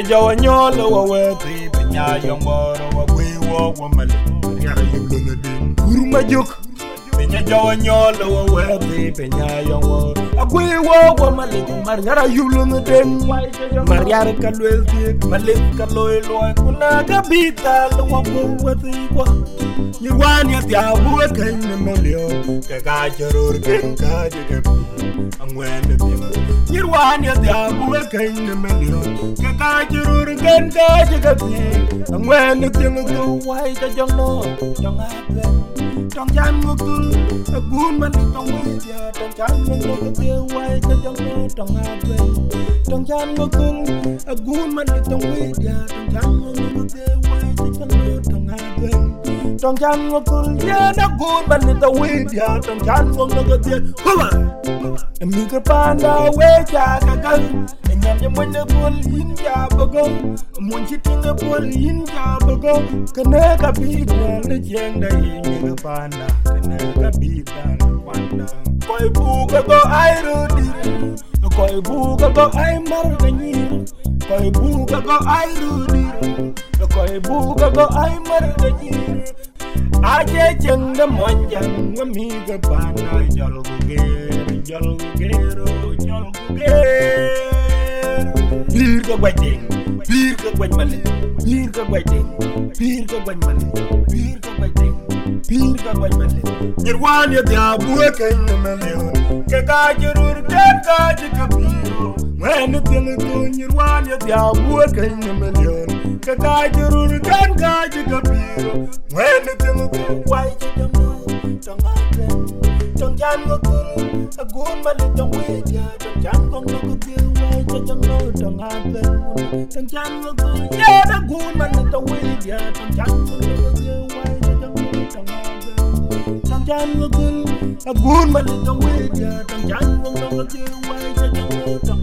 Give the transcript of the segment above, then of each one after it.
Pinya jawa nyolo wa weti Pinya yung wa gwiwo wa mali Yara yulo na din Kurma juk Pinya jawa nyolo wa weti Pinya yung boro wa gwiwo wa mali Mar yara yulo na din Mar yara ka luel dik Malik ka loy loy Kuna ka bita Luwa kwa weti kwa. Nyirwan ya tia buwe ken ne molio ke ka jorur ken ka jige angwen ne bima Nyirwan ya tia buwe ken ne molio ke ka jorur ken ka jige angwen ne bima ku wai ta jong no jong a pe trong chan ngục tu ta gun man trong wai tia trong chan ngục tu ke wai ta jong no trong a pe trong chan ngục tu a gun man trong wai tia trong chan ngục tu ke wai ta jong no trong a pe trong chan ngô cul ya na gun ban ni ta we dia trong chan ngô ngô dia em ni ka panda we ja ka ka nyam ye mo na pol yin ja bago mon chi tin na pol yin ja bago kana ka bi na le jeng da yin ka panda kana ka bi da panda koi bu ka go ai ru di koi bu ka go ai mar ga ni koi bu ka go ai ru di koi bu ka go ai mar ga ni Aje jenda monja ngamiga bana jol guger jol gugero jol guger Bir ka gwaje bir ka gwaj male bir ka gwaje bir ka gwaj male bir ka gwaje bir ka gwaj male Nirwan ya dia bu ke buwe ke ka jurur ke ka jikabiro When the thing go nyirwan ya dia buwe ken na male ke run jirur ken you jika be. When the thing go why you don't know don't happen don't jam go through a good man don't wait don't jam go no go through why you don't know don't happen don't jam go through yeah the good man don't wait don't jam go no go through why you don't know don't happen don't can a good man don't wait don't can why you don't know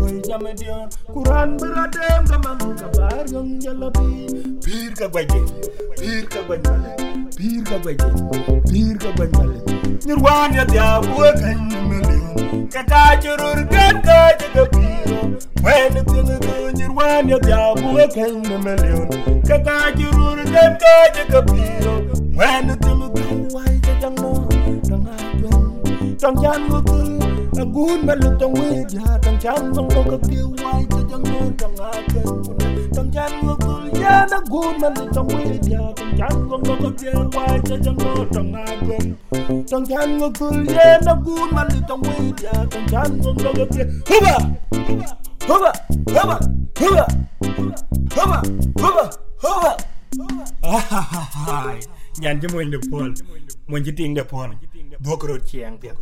koy jama Quran kuran beradem kaman kabar yang jalabi pir ka baje pir ka banyale pir ka baje pir ka banyale nirwan ya dia bukan melion kata curur kata jaga piro when tin tu nirwan ya dia bukan melion kata curur kata jaga piro when tin tu wai jang mo dang a dong dang jan kul Agun malu tong wid ya Dang jan go wai ka pi why tang a Dang abang Tang jan ngô kul ya Agun malu tong wid ya Dang jan go go ka pi why jajang no Dang abang Tang jan go kul ya Agun malu tong wid ya Dang jan go go ka pi Huba Huba Huba Huba Huba Huba Huba Ai Nyan cho mình được phồn Mình chỉ tiền được phồn Bố cổ chiang tiệt